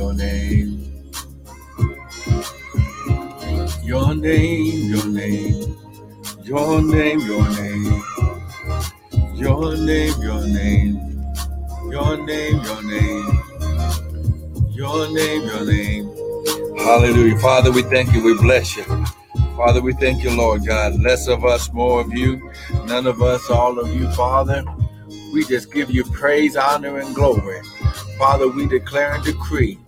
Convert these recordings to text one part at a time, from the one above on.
your name. Your name, your name, your name, your name, your name, your name, your name, your name, your name, your name. Hallelujah. Father, we thank you. We bless you. Father, we thank you, Lord God. Less of us, more of you. None of us, all of you, Father. We just give you praise, honor, and glory. Father, we declare and decree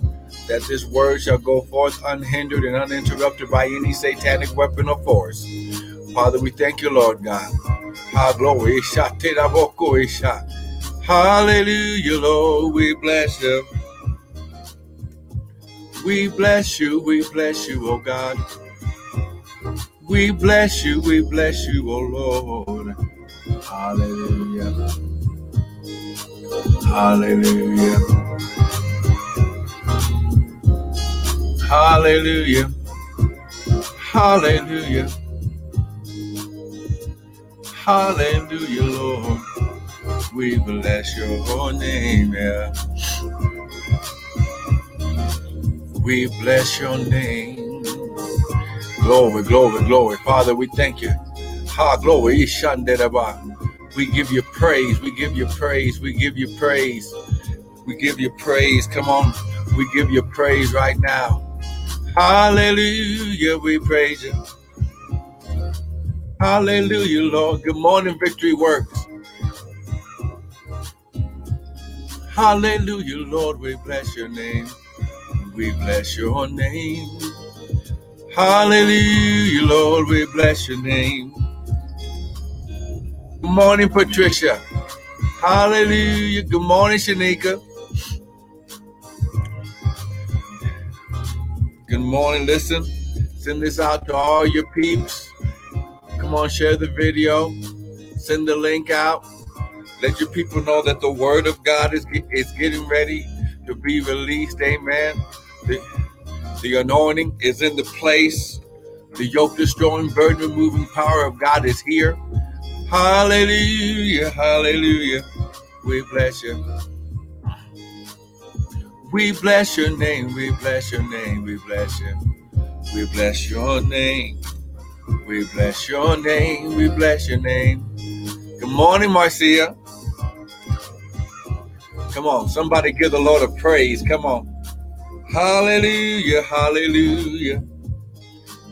that this word shall go forth unhindered and uninterrupted by any satanic weapon or force. Father, we thank you, Lord God. Hallelujah, Lord. We bless you. We bless you. We bless you, oh God. We bless you. We bless you, oh Lord. Hallelujah. Hallelujah. Hallelujah. Hallelujah. Hallelujah, Lord. We bless your name, yeah. We bless your name. Glory, glory, glory. Father, we thank you. Ha, glory. We give you praise. We give you praise. We give you praise. We give you praise. Come on. We give you praise right now. Hallelujah. We praise you. Hallelujah, Lord. Good morning, Victory Works. Hallelujah, Lord. We bless your name. We bless your name. Hallelujah, Lord. We bless your name. Good morning, Patricia. Hallelujah. Good morning, Shanika. Good morning. Listen, send this out to all your peeps. Come on, share the video. Send the link out. Let your people know that the word of God is, is getting ready to be released. Amen. The, the anointing is in the place. The yoke destroying, burden removing power of God is here. Hallelujah, hallelujah. We bless you. We bless your name, we bless your name, we bless you. We bless your name. We bless your name, we bless your name. Good morning, Marcia. Come on, somebody give the Lord a praise. Come on. Hallelujah, hallelujah.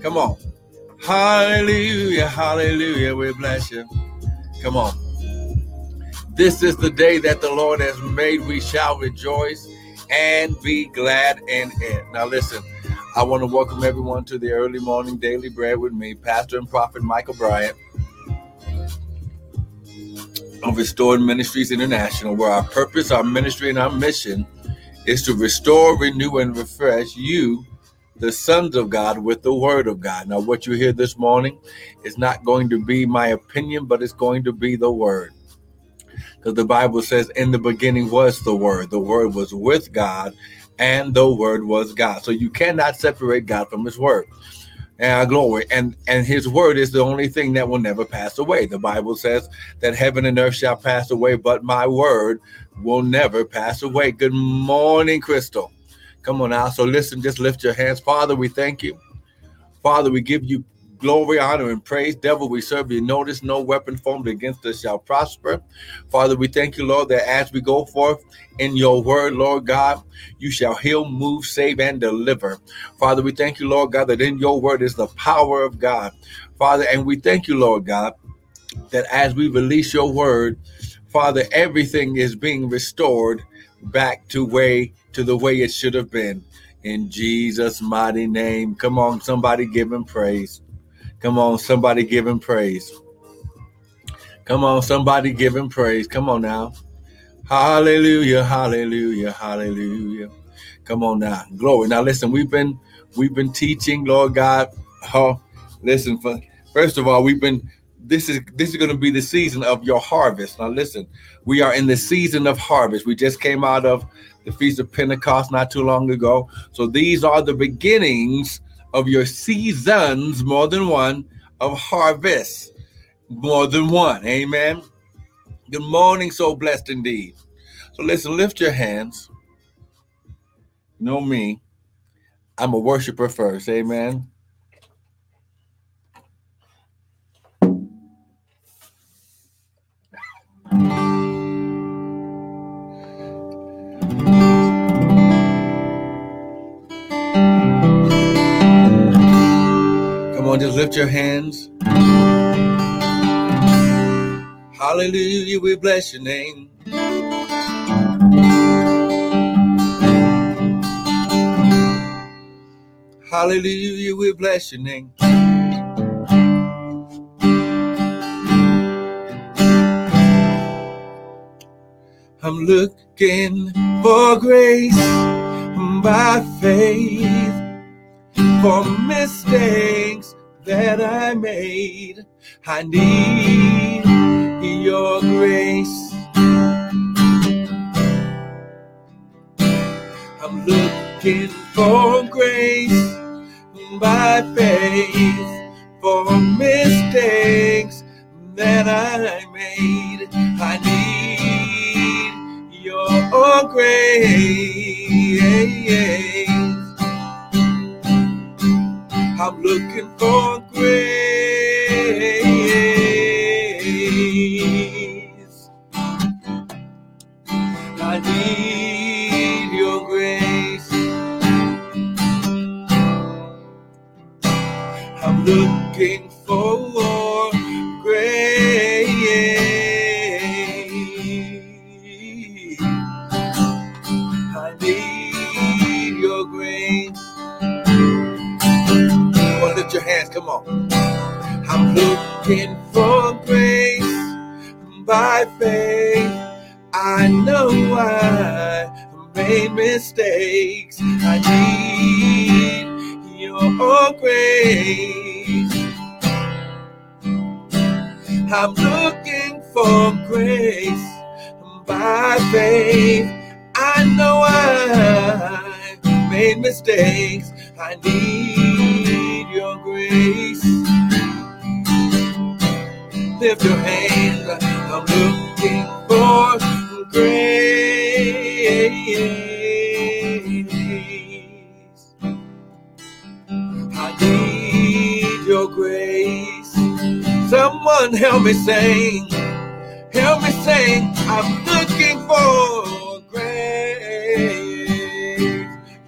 Come on. Hallelujah, hallelujah. We bless you. Come on. This is the day that the Lord has made. We shall rejoice and be glad in it. Now, listen, I want to welcome everyone to the early morning daily bread with me, Pastor and Prophet Michael Bryant of Restored Ministries International, where our purpose, our ministry, and our mission is to restore, renew, and refresh you the sons of God with the word of God. Now, what you hear this morning is not going to be my opinion, but it's going to be the word. Because the Bible says, in the beginning was the word. The word was with God, and the word was God. So you cannot separate God from his word. And our glory. And and his word is the only thing that will never pass away. The Bible says that heaven and earth shall pass away, but my word will never pass away. Good morning, Crystal. Come on now. So listen, just lift your hands. Father, we thank you. Father, we give you glory, honor, and praise. Devil, we serve you. Notice no weapon formed against us shall prosper. Father, we thank you, Lord, that as we go forth in your word, Lord God, you shall heal, move, save, and deliver. Father, we thank you, Lord God, that in your word is the power of God. Father, and we thank you, Lord God, that as we release your word, Father, everything is being restored back to way to the way it should have been. In Jesus' mighty name. Come on, somebody give him praise. Come on, somebody give him praise. Come on, somebody give him praise. Come on now. Hallelujah, hallelujah, hallelujah. Come on now. Glory. Now listen, we've been we've been teaching, Lord God. Oh, listen, for, first of all, we've been this is this is going to be the season of your harvest. Now listen, we are in the season of harvest. We just came out of the Feast of Pentecost not too long ago. So these are the beginnings of your seasons, more than one, of harvest, more than one. Amen. Good morning, so blessed indeed. So listen, lift your hands know me. I'm a worshiper first. Amen. On, just lift your hands. Hallelujah, we bless your name. Hallelujah, we bless your name. I'm looking for grace by faith for mistakes that I made. I need your grace. I'm looking for grace by faith for mistakes that I made. I need your grace. I'm looking for I need your grace. Someone help me sing. Help me sing. I'm looking for grace.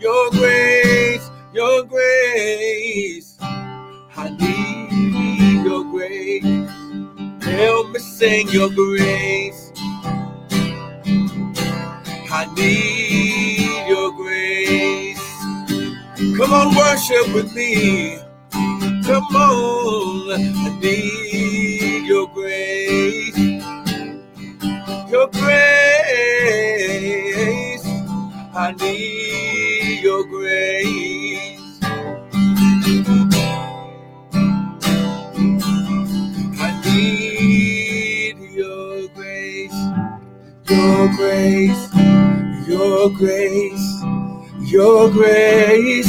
Your grace, your grace. I need your grace. Help me sing your grace. I need your grace. Come on, worship with me. Come on, I need your grace. Your grace. I need your grace. I need your grace. Your grace. Your grace. Your grace.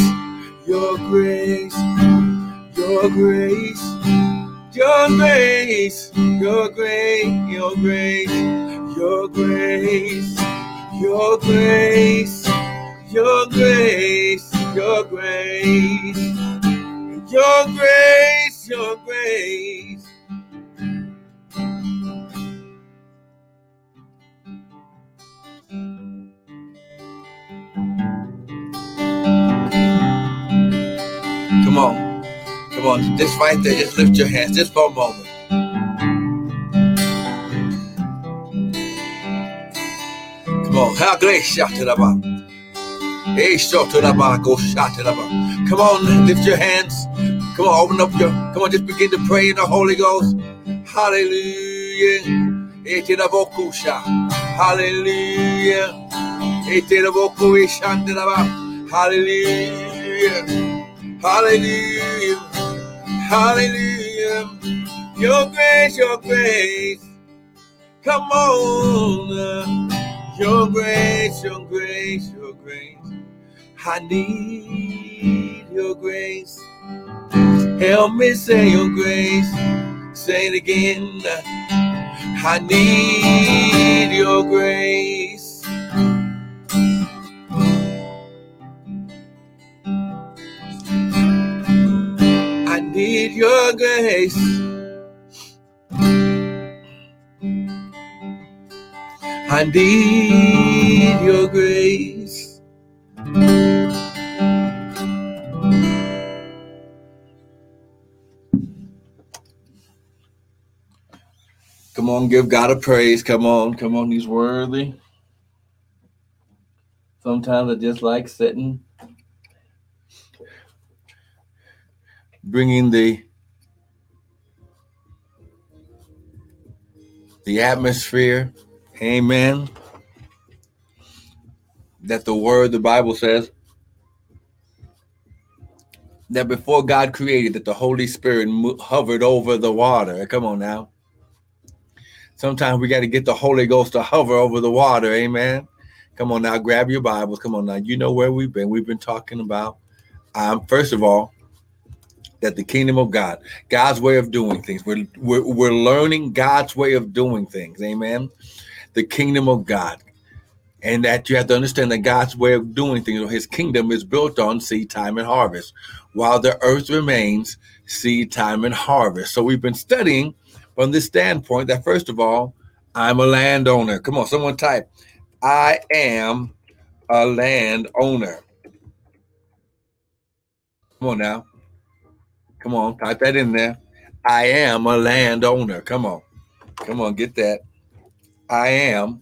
Your grace. Your grace. Your grace. Your grace. Your grace. Your grace. Your grace. Your grace. Your grace. Your grace. Your grace. Come on. Just right there. Just lift your hands just for a moment. Come on. How great shout. Hey, shout to the. Go shout the bar. Come on. Lift your hands. Come on. Open up your. Come on. Just begin to pray in the Holy Ghost. Hallelujah. Hallelujah. Hallelujah. Hallelujah. Hallelujah. Your grace, your grace. Come on. Your grace, your grace, your grace. I need your grace. Help me say your grace. Say it again. I need your grace. Your grace. I need your grace. Come on, give God a praise. Come on, come on, He's worthy. Sometimes I just like sitting, bringing the the atmosphere. Amen. That the word, the Bible says, that before God created, that the Holy Spirit hovered over the water. Come on now. Sometimes we got to get the Holy Ghost to hover over the water. Amen. Come on now, grab your Bibles. Come on now. You know where we've been. We've been talking about, um, first of all, that the kingdom of God, God's way of doing things. We're, we're, we're learning God's way of doing things. Amen. The kingdom of God. And that you have to understand that God's way of doing things, his kingdom is built on seed time and harvest. While the earth remains, seed time and harvest. So we've been studying from this standpoint that first of all, I'm a landowner. Come on, someone type, I am a landowner. Come on now. Come on, type that in there. I am a landowner. Come on. Come on, get that. I am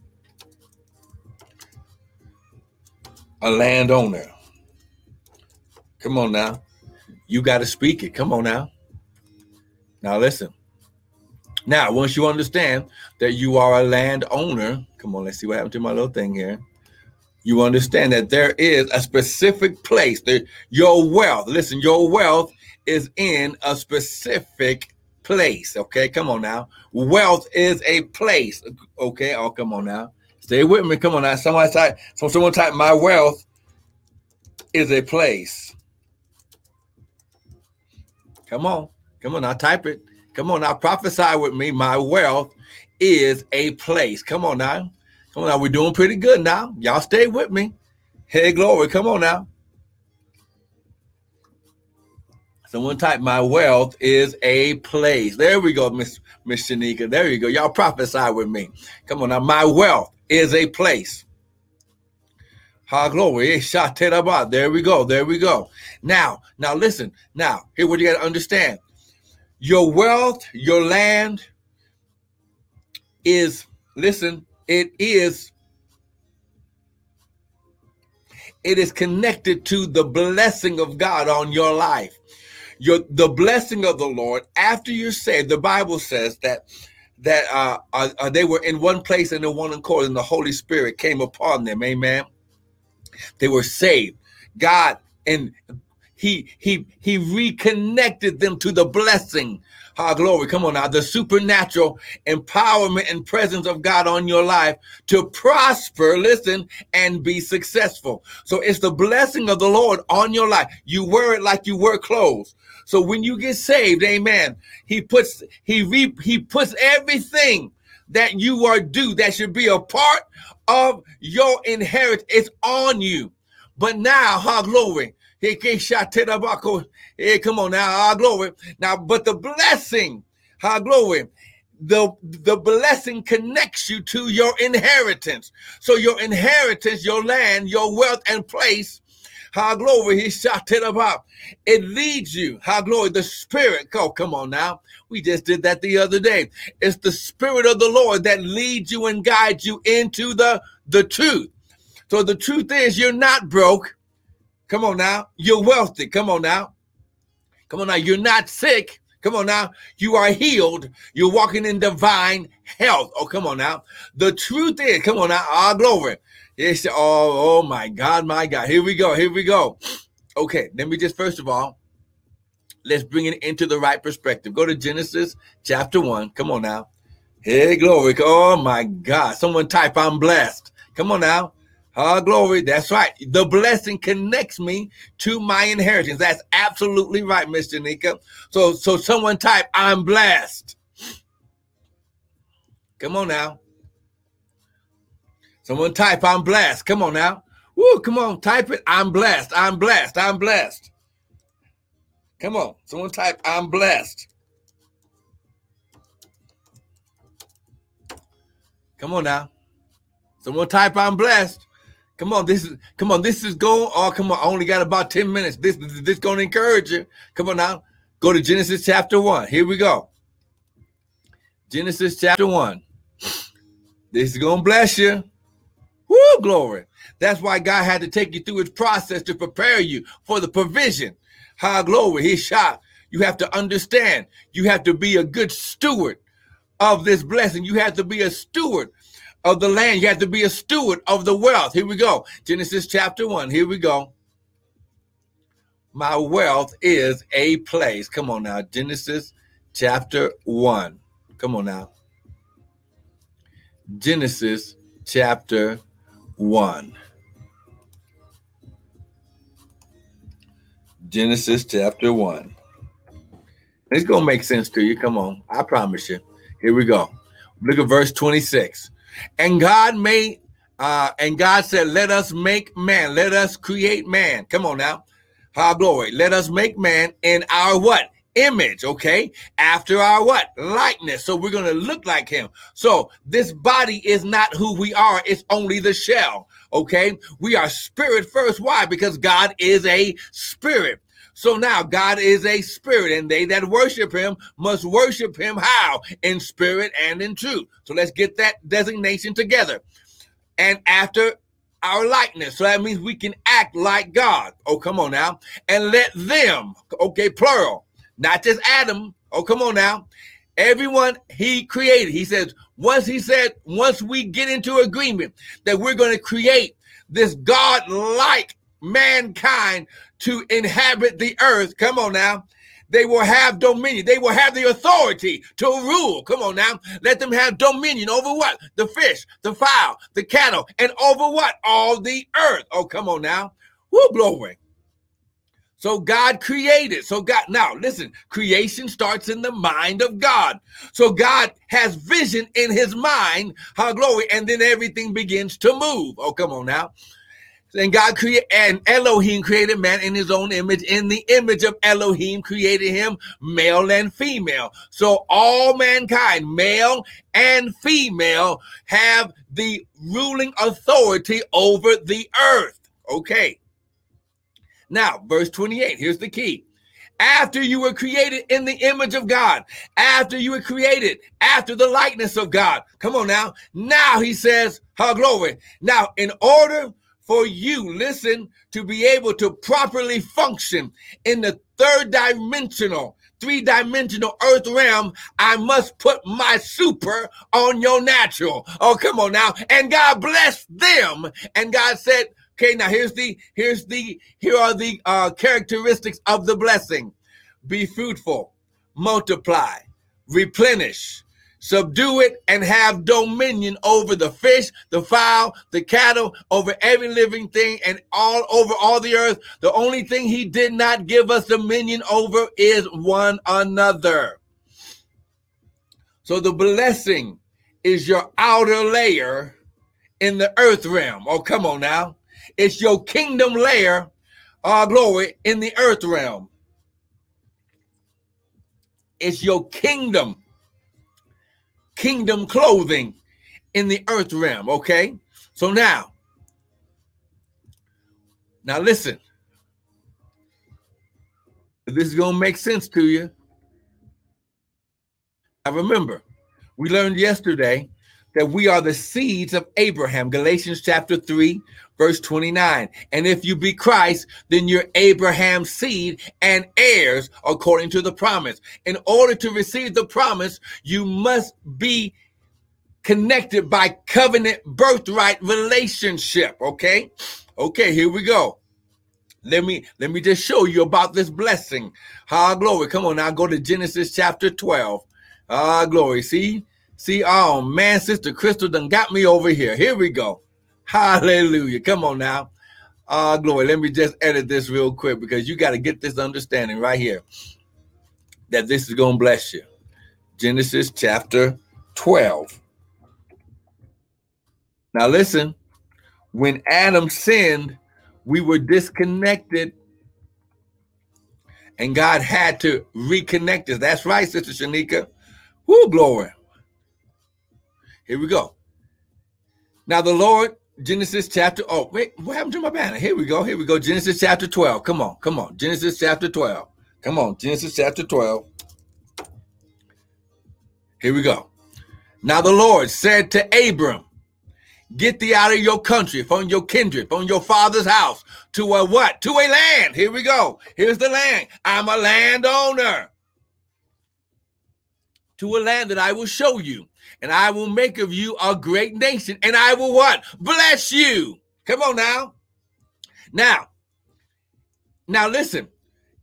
a landowner. Come on now. You got to speak it. Come on now. Now listen. Now, once you understand that you are a landowner, come on, let's see what happened to my little thing here. You understand that there is a specific place that your wealth, listen, your wealth is in a specific place. Okay, come on now. Wealth is a place. Okay, oh, come on now. Stay with me. Come on now. Someone type, so someone type, my wealth is a place. Come on. Come on now. Type it. Come on now, prophesy with me. My wealth is a place. Come on now. Come on now. We're doing pretty good now. Y'all stay with me. Hey, glory. Come on now. Someone type, my wealth is a place. There we go, Miss Miss Shanika. There you go. Y'all prophesy with me. Come on now. My wealth is a place. Ha glory. Eh, there we go. There we go. Now, now listen. Now, here what you got to understand. Your wealth, your land is, listen, it is it is connected to the blessing of God on your life. Your the blessing of the Lord after you're saved. The Bible says that that uh, uh, uh, they were in one place and in one accord, and the Holy Spirit came upon them. Amen. They were saved. God and he he he reconnected them to the blessing. Our glory. Come on now. The supernatural empowerment and presence of God on your life to prosper, listen, and be successful. So it's the blessing of the Lord on your life. You wear it like you wear clothes. So when you get saved, amen, he puts he re, he puts everything that you are due that should be a part of your inheritance. It's on you. But now, ha glory, oh, Hey, come on now, our glory. Now, but the blessing, our glory, the the blessing connects you to your inheritance. So your inheritance, your land, your wealth and place, how glory, he shouted about. It leads you, how glory, the spirit. Oh, come on now. We just did that the other day. It's the spirit of the Lord that leads you and guides you into the, the truth. So the truth is you're not broke. Come on now. You're wealthy. Come on now. Come on now. You're not sick. Come on now. You are healed. You're walking in divine health. Oh, come on now. The truth is, come on now. Our glory. Yes. Oh, oh my God, my God. Here we go. Here we go. Okay. Let me just first of all, let's bring it into the right perspective. Go to Genesis chapter one. Come on now. Hey, glory. Oh my God. Someone type, I'm blessed. Come on now. Ah, glory. That's right. The blessing connects me to my inheritance. That's absolutely right, Mr. Nika. So, so someone type, I'm blessed. Come on now. Someone type, I'm blessed. Come on now. Woo, come on, type it. I'm blessed. I'm blessed. I'm blessed. Come on. Someone type, I'm blessed. Come on now. Someone type, I'm blessed. Come on, this is come on, this is going. Oh, come on, I only got about 10 minutes. This this, gonna encourage you. Come on now. Go to Genesis chapter 1. Here we go. Genesis chapter 1. This is gonna bless you. Woo, glory. That's why God had to take you through his process to prepare you for the provision. High glory. his shot. You have to understand. You have to be a good steward of this blessing. You have to be a steward of the land. You have to be a steward of the wealth. Here we go. Genesis chapter 1. Here we go. My wealth is a place. Come on now. Genesis chapter 1. Come on now. Genesis chapter 1. Genesis chapter 1. It's going to make sense to you. Come on. I promise you. Here we go. Look at verse 26. And God made, uh, and God said, Let us make man, let us create man. Come on now. High glory. Let us make man in our what? Image, okay? After our what? Likeness. So we're going to look like him. So this body is not who we are, it's only the shell, okay? We are spirit first. Why? Because God is a spirit. So now God is a spirit, and they that worship him must worship him how? In spirit and in truth. So let's get that designation together. And after our likeness. So that means we can act like God. Oh, come on now. And let them, okay, plural, not just Adam. Oh, come on now. Everyone he created. He says, once he said, once we get into agreement that we're going to create this God like mankind to inhabit the earth. Come on now. They will have dominion. They will have the authority to rule. Come on now. Let them have dominion over what? The fish, the fowl, the cattle, and over what? All the earth. Oh, come on now. Woo, glory. So God created. So God, now listen, creation starts in the mind of God. So God has vision in his mind, how glory, and then everything begins to move. Oh, come on now. And God created, and Elohim created man in his own image. In the image of Elohim created him, male and female. So all mankind, male and female, have the ruling authority over the earth. Okay. Now, verse 28, here's the key. After you were created in the image of God, after you were created after the likeness of God. Come on now. Now he says, her glory. Now, in order for you, listen, to be able to properly function in the third dimensional, three dimensional earth realm, I must put my super on your natural. Oh, come on now. And God blessed them. And God said, okay, now here's the, here's the, here are the uh, characteristics of the blessing. Be fruitful, multiply, replenish, subdue it, and have dominion over the fish, the fowl, the cattle, over every living thing, and all over all the earth. The only thing he did not give us dominion over is one another. So the blessing is your outer layer in the earth realm. Oh, come on now. It's your kingdom layer, our glory, in the earth realm. It's your kingdom kingdom clothing in the earth realm. Okay. So now, now listen. This is going to make sense to you. I remember we learned yesterday that we are the seeds of Abraham. Galatians chapter 3, verse 29. And if you be Christ, then you're Abraham's seed and heirs according to the promise. In order to receive the promise, you must be connected by covenant birthright relationship. Okay. Okay, here we go. Let me let me just show you about this blessing. Ah, glory. Come on now, go to Genesis chapter 12. Ah, glory. See, See, oh man, Sister Crystal done got me over here. Here we go. Hallelujah. Come on now. Ah, uh, glory. Let me just edit this real quick because you got to get this understanding right here that this is going to bless you. Genesis chapter 12. Now, listen, when Adam sinned, we were disconnected And God had to reconnect us. That's right, Sister Shanika. Woo, glory. Here we go. Now the Lord, Genesis chapter, oh, wait, what happened to my banner? Here we go. Here we go. Genesis chapter 12. Come on, come on. Genesis chapter 12. Come on, Genesis chapter 12. Here we go. Now the Lord said to Abram, Get thee out of your country, from your kindred, from your father's house, to a what? To a land. Here we go. Here's the land. I'm a landowner. To a land that I will show you, and I will make of you a great nation, and I will what? Bless you. Come on now. Now, now listen.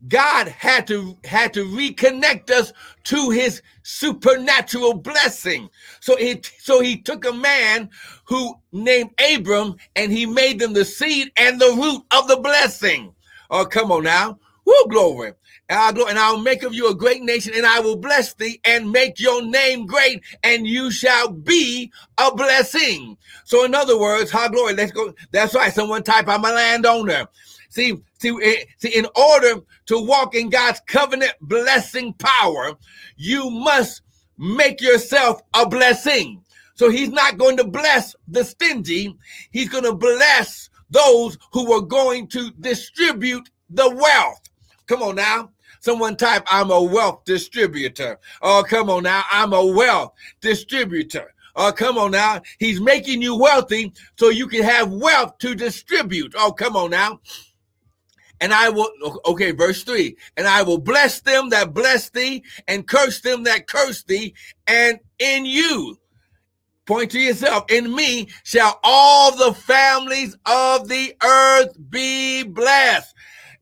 God had to had to reconnect us to his supernatural blessing. So he so he took a man who named Abram and he made them the seed and the root of the blessing. Oh, come on now. Woo, glory. And I'll, and I'll make of you a great nation, and I will bless thee and make your name great, and you shall be a blessing. So, in other words, how glory. Let's go. That's right. Someone type, I'm a landowner. See, see, eh, see, in order to walk in God's covenant blessing power, you must make yourself a blessing. So he's not going to bless the stingy. He's going to bless those who are going to distribute the wealth. Come on now. Someone type, I'm a wealth distributor. Oh, come on now. I'm a wealth distributor. Oh, come on now. He's making you wealthy so you can have wealth to distribute. Oh, come on now and I will, okay, verse three, and I will bless them that bless thee and curse them that curse thee. And in you, point to yourself, in me shall all the families of the earth be blessed.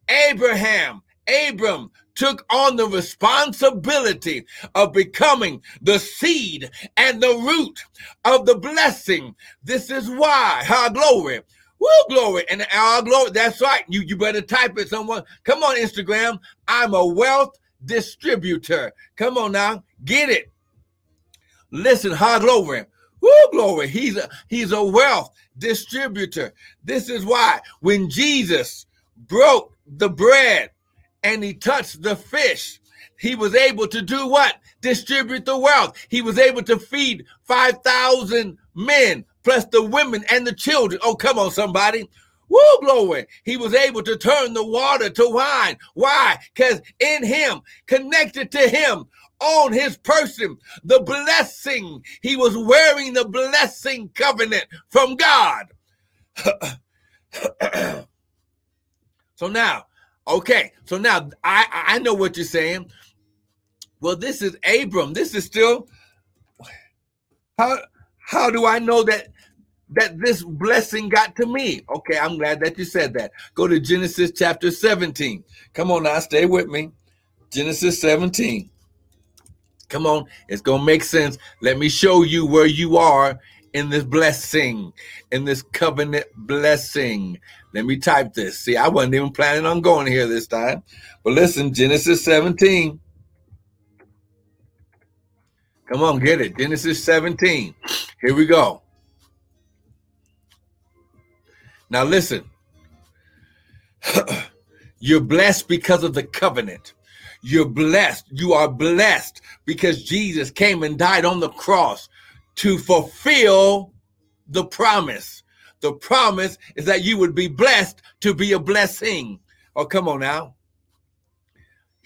Abraham, Abram took on the responsibility of becoming the seed and the root of the blessing. This is why, how glory, Woo, glory. And our glory. That's right. You, you better type it someone. Come on, Instagram. I'm a wealth distributor. Come on now. Get it. Listen, hard glory. Woo, glory. He's a he's a wealth distributor. This is why when Jesus broke the bread and he touched the fish, he was able to do what? Distribute the wealth. He was able to feed 5,000 men plus the women and the children. Oh, come on, somebody. Woo, glory. He was able to turn the water to wine. Why? Because in him, connected to him, on his person, the blessing, he was wearing the blessing covenant from God. so now, okay, so now I, I know what you're saying. Well, this is Abram. This is still how how do I know that that this blessing got to me. Okay, I'm glad that you said that. Go to Genesis chapter 17. Come on now, stay with me. Genesis 17. Come on, it's going to make sense. Let me show you where you are in this blessing, in this covenant blessing. Let me type this. See, I wasn't even planning on going here this time. But listen, Genesis 17. Come on, get it. Genesis 17. Here we go. Now, listen, you're blessed because of the covenant. You're blessed. You are blessed because Jesus came and died on the cross to fulfill the promise. The promise is that you would be blessed to be a blessing. Oh, come on now.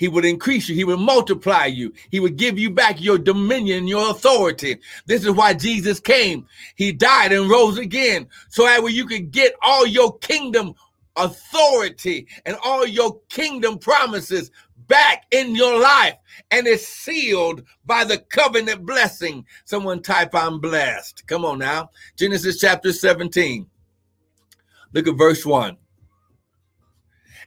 He would increase you. He would multiply you. He would give you back your dominion, your authority. This is why Jesus came. He died and rose again. So that way you could get all your kingdom authority and all your kingdom promises back in your life. And it's sealed by the covenant blessing. Someone type, I'm blessed. Come on now. Genesis chapter 17. Look at verse 1.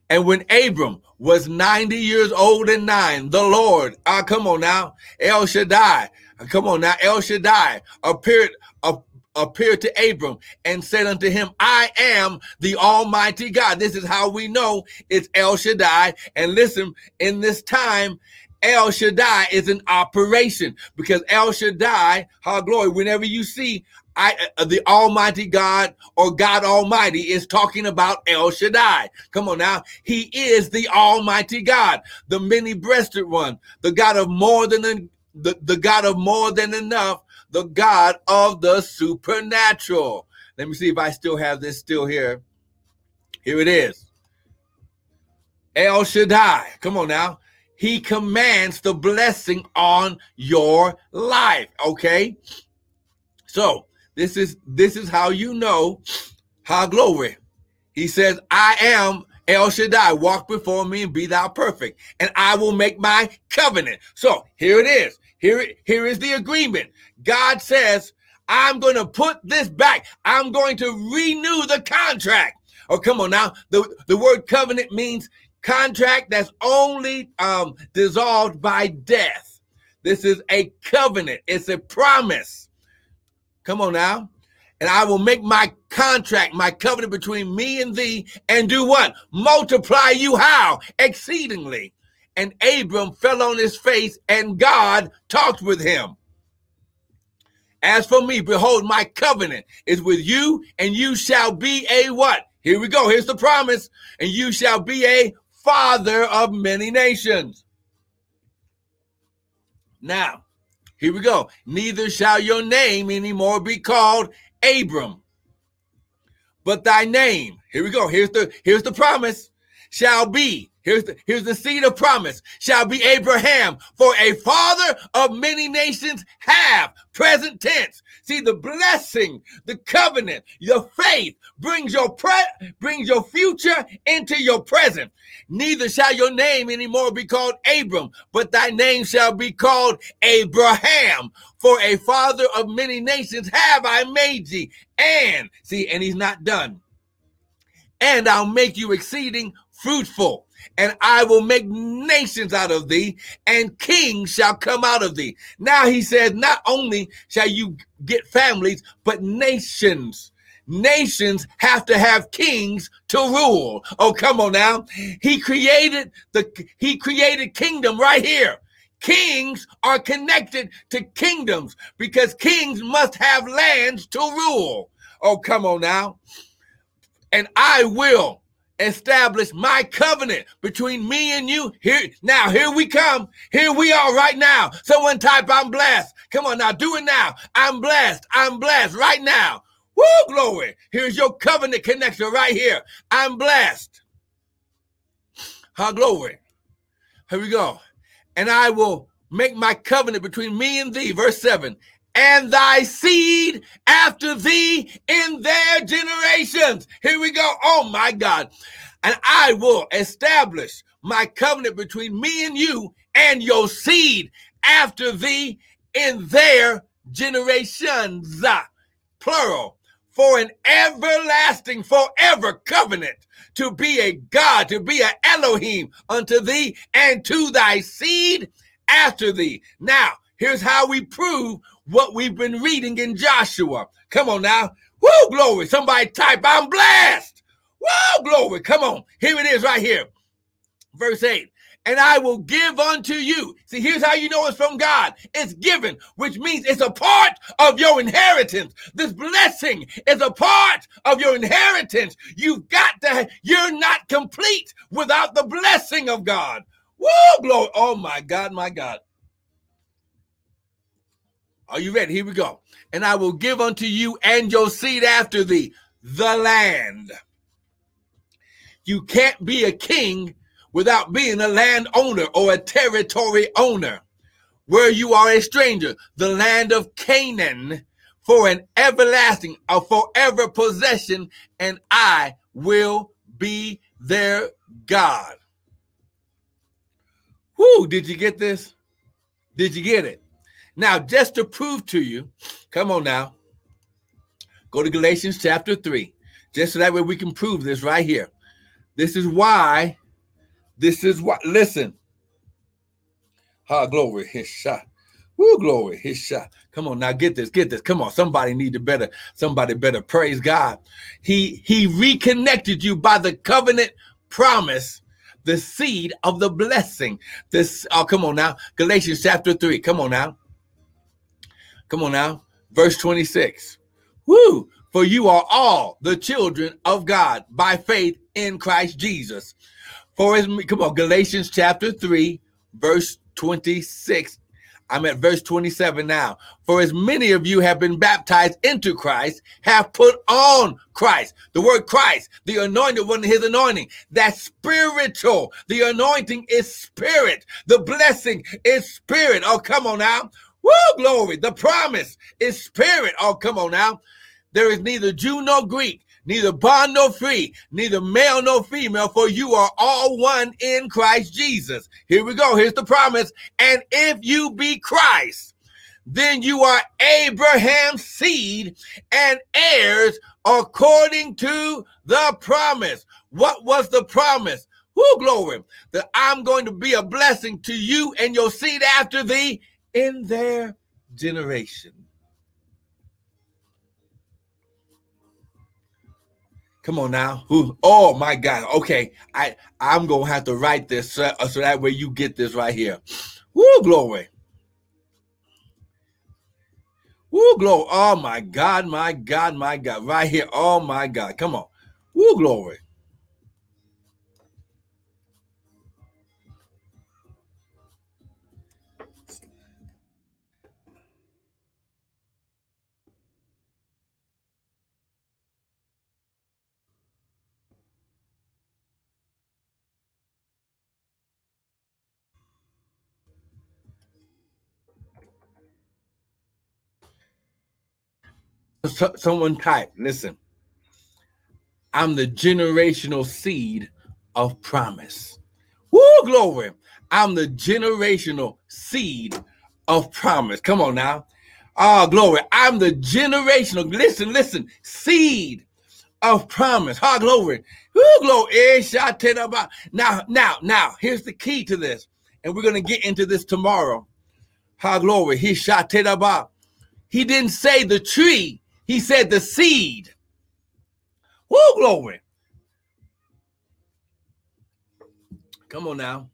And when Abram was 90 years old and nine, the Lord, ah, come on now, El Shaddai, come on now, El Shaddai appeared, appeared to Abram and said unto him, I am the Almighty God. This is how we know it's El Shaddai. And listen, in this time, El Shaddai is an operation because El Shaddai, how glory, whenever you see I, uh, the Almighty God or God Almighty is talking about El Shaddai. Come on now. He is the Almighty God, the many breasted one, the God of more than the, the God of more than enough, the God of the supernatural. Let me see if I still have this still here. Here it is. El Shaddai. Come on now. He commands the blessing on your life. Okay. So this is this is how you know how glory. He says, I am El Shaddai, walk before me and be thou perfect, and I will make my covenant. So here it is. Here, here is the agreement. God says, I'm going to put this back. I'm going to renew the contract. Oh, come on now. The, the word covenant means contract that's only um, dissolved by death. This is a covenant. It's a promise. Come on now. And I will make my contract, my covenant between me and thee, and do what? Multiply you how? Exceedingly. And Abram fell on his face, and God talked with him. As for me, behold, my covenant is with you, and you shall be a what? Here we go. Here's the promise. And you shall be a father of many nations. Now, here we go. Neither shall your name anymore be called Abram, but thy name. Here we go. Here's the here's the promise. Shall be Here's the, here's the seed of promise shall be Abraham for a father of many nations have present tense. See the blessing, the covenant, your faith brings your pre brings your future into your present. Neither shall your name anymore be called Abram, but thy name shall be called Abraham. For a father of many nations have I made thee. And see, and he's not done. And I'll make you exceeding fruitful and I will make nations out of thee, and kings shall come out of thee. Now he says, not only shall you get families, but nations. Nations have to have kings to rule. Oh, come on now. He created the he created kingdom right here. Kings are connected to kingdoms because kings must have lands to rule. Oh, come on now. And I will establish my covenant between me and you. Here now, here we come. Here we are right now. Someone type, I'm blessed. Come on now, do it now. I'm blessed. I'm blessed right now. Woo, glory. Here's your covenant connection right here. I'm blessed. How glory. Here we go. And I will make my covenant between me and thee. Verse 7 and thy seed after thee in their generations. Here we go. Oh my God. And I will establish my covenant between me and you and your seed after thee in their generations. Plural. For an everlasting, forever covenant to be a God, to be an Elohim unto thee and to thy seed after thee. Now, here's how we prove what we've been reading in Joshua. Come on now. Woo, glory. Somebody type, I'm blessed. Woo, glory. Come on. Here it is right here. Verse 8. And I will give unto you. See, here's how you know it's from God. It's given, which means it's a part of your inheritance. This blessing is a part of your inheritance. You've got to, you're not complete without the blessing of God. Woo, glory. Oh my God, my God. Are you ready? Here we go. And I will give unto you and your seed after thee the land. You can't be a king without being a landowner or a territory owner. Where you are a stranger, the land of Canaan, for an everlasting, a forever possession, and I will be their God. Whoo, did you get this? Did you get it? Now, just to prove to you, come on now, go to Galatians chapter 3, just so that way we can prove this right here. This is why, this is what, listen. Ha, glory, his shot. Woo, glory, his shot. Come on now, get this, get this. Come on, somebody need to better, somebody better praise God. He he reconnected you by the covenant promise the seed of the blessing. This, oh, come on now. Galatians chapter 3. Come on now. Come on now. Verse 26. Woo! For you are all the children of God by faith in Christ Jesus. For as come on, Galatians chapter 3, verse 26 I'm at verse 27 now. For as many of you have been baptized into Christ, have put on Christ. The word Christ, the anointed one, his anointing. That's spiritual. The anointing is spirit. The blessing is spirit. Oh, come on now. Woo, glory. The promise is spirit. Oh, come on now. There is neither Jew nor Greek, neither bond nor free, neither male nor female, for you are all one in Christ Jesus. Here we go. Here's the promise. And if you be Christ, then you are Abraham's seed and heirs according to the promise. What was the promise? Who glory? That I'm going to be a blessing to you and your seed after thee in their generation. Come on now. Who? Oh my God. Okay, I I'm gonna have to write this so, so that way you get this right here. Woo, glory. Woo, glory. Oh my God, my God, my God. Right here. Oh my God. Come on. Woo, glory. So, someone type, listen. I'm the generational seed of promise. Woo, glory. I'm the generational seed of promise. Come on now. Ah, oh, glory. I'm the generational, listen, listen, seed of promise. Ah, glory. Woo, glory. Eh, now, now, now, here's the key to this. And we're going to get into this tomorrow. Ha, glory. He shot He didn't say the tree he said the seed. Woo, glory. Come on now.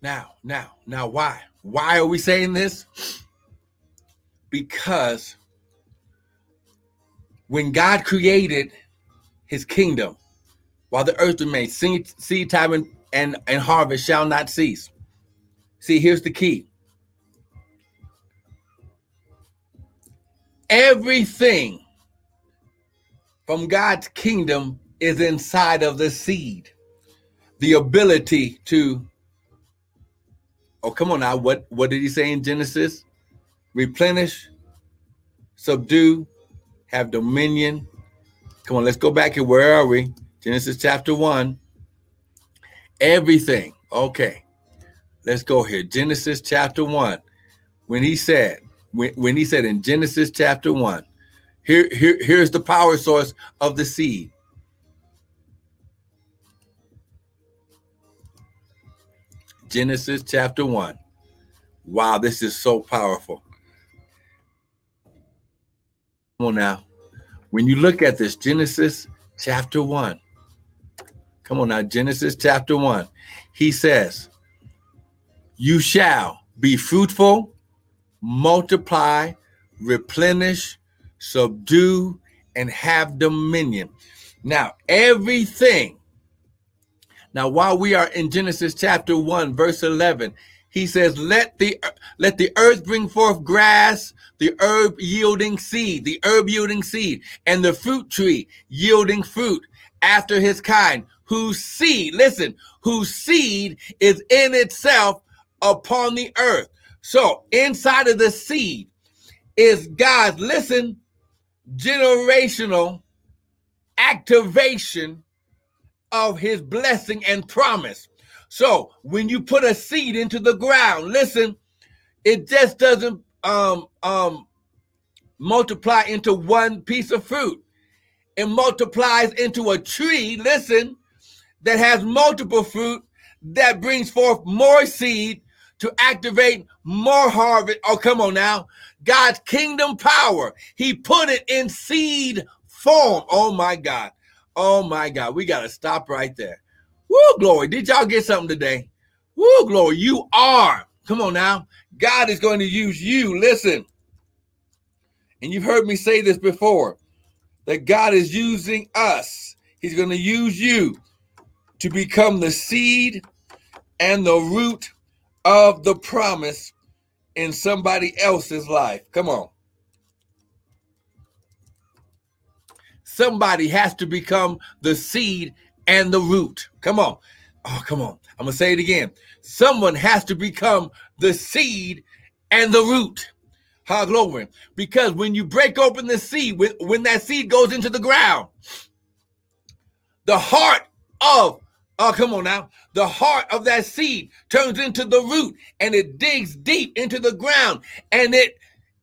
Now, now, now, why? Why are we saying this? Because when God created his kingdom, while the earth remains, seed, seed time and, and, and harvest shall not cease. See, here's the key. Everything from God's kingdom is inside of the seed. The ability to, oh, come on now. What, what did he say in Genesis? Replenish, subdue, have dominion. Come on, let's go back here. Where are we? Genesis chapter 1. Everything. Okay. Let's go here. Genesis chapter 1. When he said, when, when he said in Genesis chapter 1, here, here, here's the power source of the seed. Genesis chapter 1. Wow, this is so powerful. Come on now. When you look at this, Genesis chapter 1. Come on now, Genesis chapter 1. He says, You shall be fruitful, multiply, replenish, subdue, and have dominion. Now, everything. Now, while we are in Genesis chapter 1, verse 11, he says, Let the let the earth bring forth grass, the herb yielding seed, the herb yielding seed, and the fruit tree yielding fruit after his kind, whose seed, listen, whose seed is in itself upon the earth. So inside of the seed is God's, listen, generational activation of his blessing and promise. So when you put a seed into the ground, listen, it just doesn't um um multiply into one piece of fruit. It multiplies into a tree, listen, that has multiple fruit that brings forth more seed to activate more harvest. Oh, come on now. God's kingdom power. He put it in seed form. Oh my God. Oh my God. We got to stop right there. Woo, glory. Did y'all get something today? Woo, glory. You are. Come on now. God is going to use you. Listen. And you've heard me say this before that God is using us. He's going to use you to become the seed and the root of the promise in somebody else's life. Come on. Somebody has to become the seed and the root. Come on. Oh, come on. I'm going to say it again. Someone has to become the seed and the root. How glory. Because when you break open the seed, when, when that seed goes into the ground, the heart of, oh, come on now, the heart of that seed turns into the root and it digs deep into the ground and it,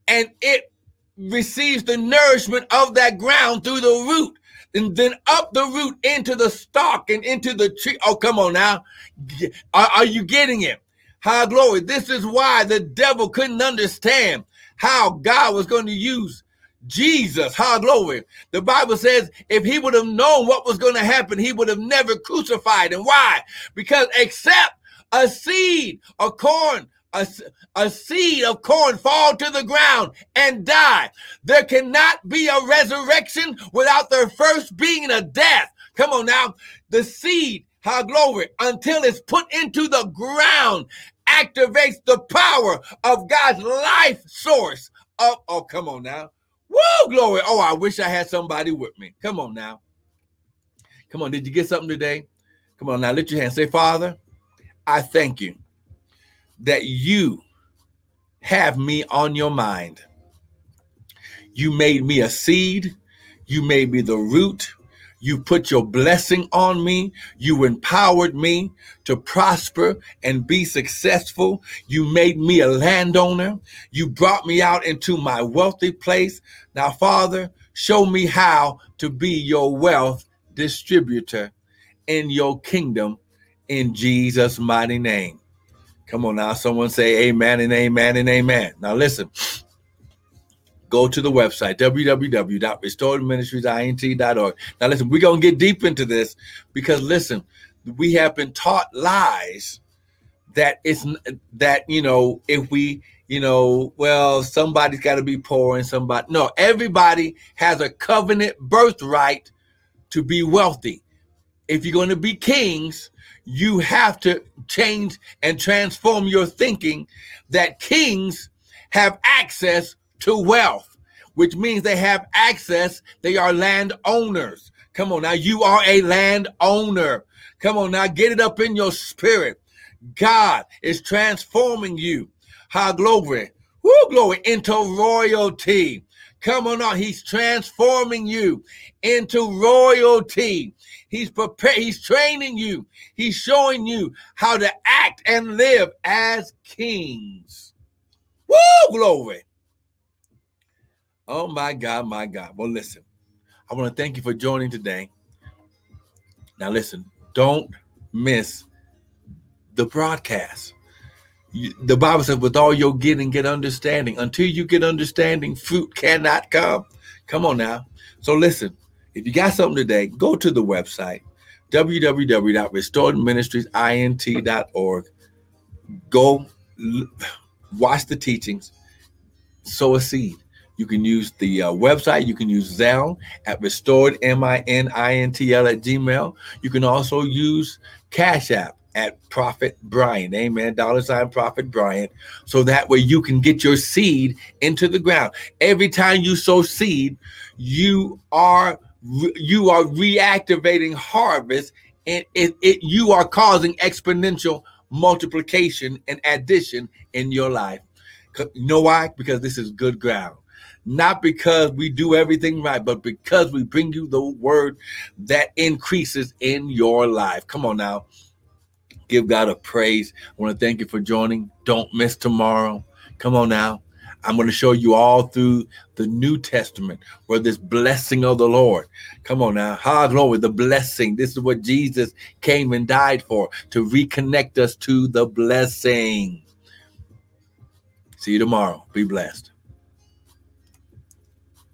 and it receives the nourishment of that ground through the root and then up the root into the stalk and into the tree. Oh, come on now. Are, are you getting it? High glory. This is why the devil couldn't understand how God was going to use Jesus. High glory. The Bible says if he would have known what was going to happen, he would have never crucified. And why? Because except a seed, a corn, a, a seed of corn fall to the ground and die. There cannot be a resurrection without there first being a death. Come on now. The seed, how glory, until it's put into the ground, activates the power of God's life source. Oh, oh, come on now. Woo, glory. Oh, I wish I had somebody with me. Come on now. Come on. Did you get something today? Come on now. Lift your hand. Say, Father, I thank you that you have me on your mind. You made me a seed, you made me the root. You put your blessing on me. You empowered me to prosper and be successful. You made me a landowner. You brought me out into my wealthy place. Now, Father, show me how to be your wealth distributor in your kingdom in Jesus' mighty name. Come on now, someone say amen and amen and amen. Now listen, go to the website www.restoredministriesint.org. Now listen, we're going to get deep into this because listen, we have been taught lies that it's that you know if we you know well somebody's got to be poor and somebody no everybody has a covenant birthright to be wealthy if you're going to be kings you have to change and transform your thinking that kings have access to wealth, which means they have access, they are landowners. Come on now, you are a landowner. Come on now, get it up in your spirit. God is transforming you. How glory, woo, glory, into royalty. Come on now, he's transforming you into royalty. He's prepared, he's training you. He's showing you how to act and live as kings. Woo, glory. Oh my God, my God. Well, listen, I want to thank you for joining today. Now, listen, don't miss the broadcast. the Bible says, with all your getting, get understanding. Until you get understanding, fruit cannot come. Come on now. So, listen, if you got something today, go to the website www.restoredministriesint.org. Go watch the teachings, sow a seed. You can use the uh, website. You can use Zelle at restored, M-I-N-I-N-T-L at Gmail. You can also use Cash App at Prophet Brian. Amen. Dollar sign Prophet Brian. So that way you can get your seed into the ground. Every time you sow seed, you are you are reactivating harvest and it, it you are causing exponential multiplication and addition in your life. You know why? Because this is good ground. Not because we do everything right, but because we bring you the word that increases in your life. Come on now. Give God a praise. I want to thank you for joining. Don't miss tomorrow. Come on now. I'm going to show you all through the New Testament where this blessing of the Lord. Come on now. Ha, glory, the blessing. This is what Jesus came and died for to reconnect us to the blessing. See you tomorrow. Be blessed.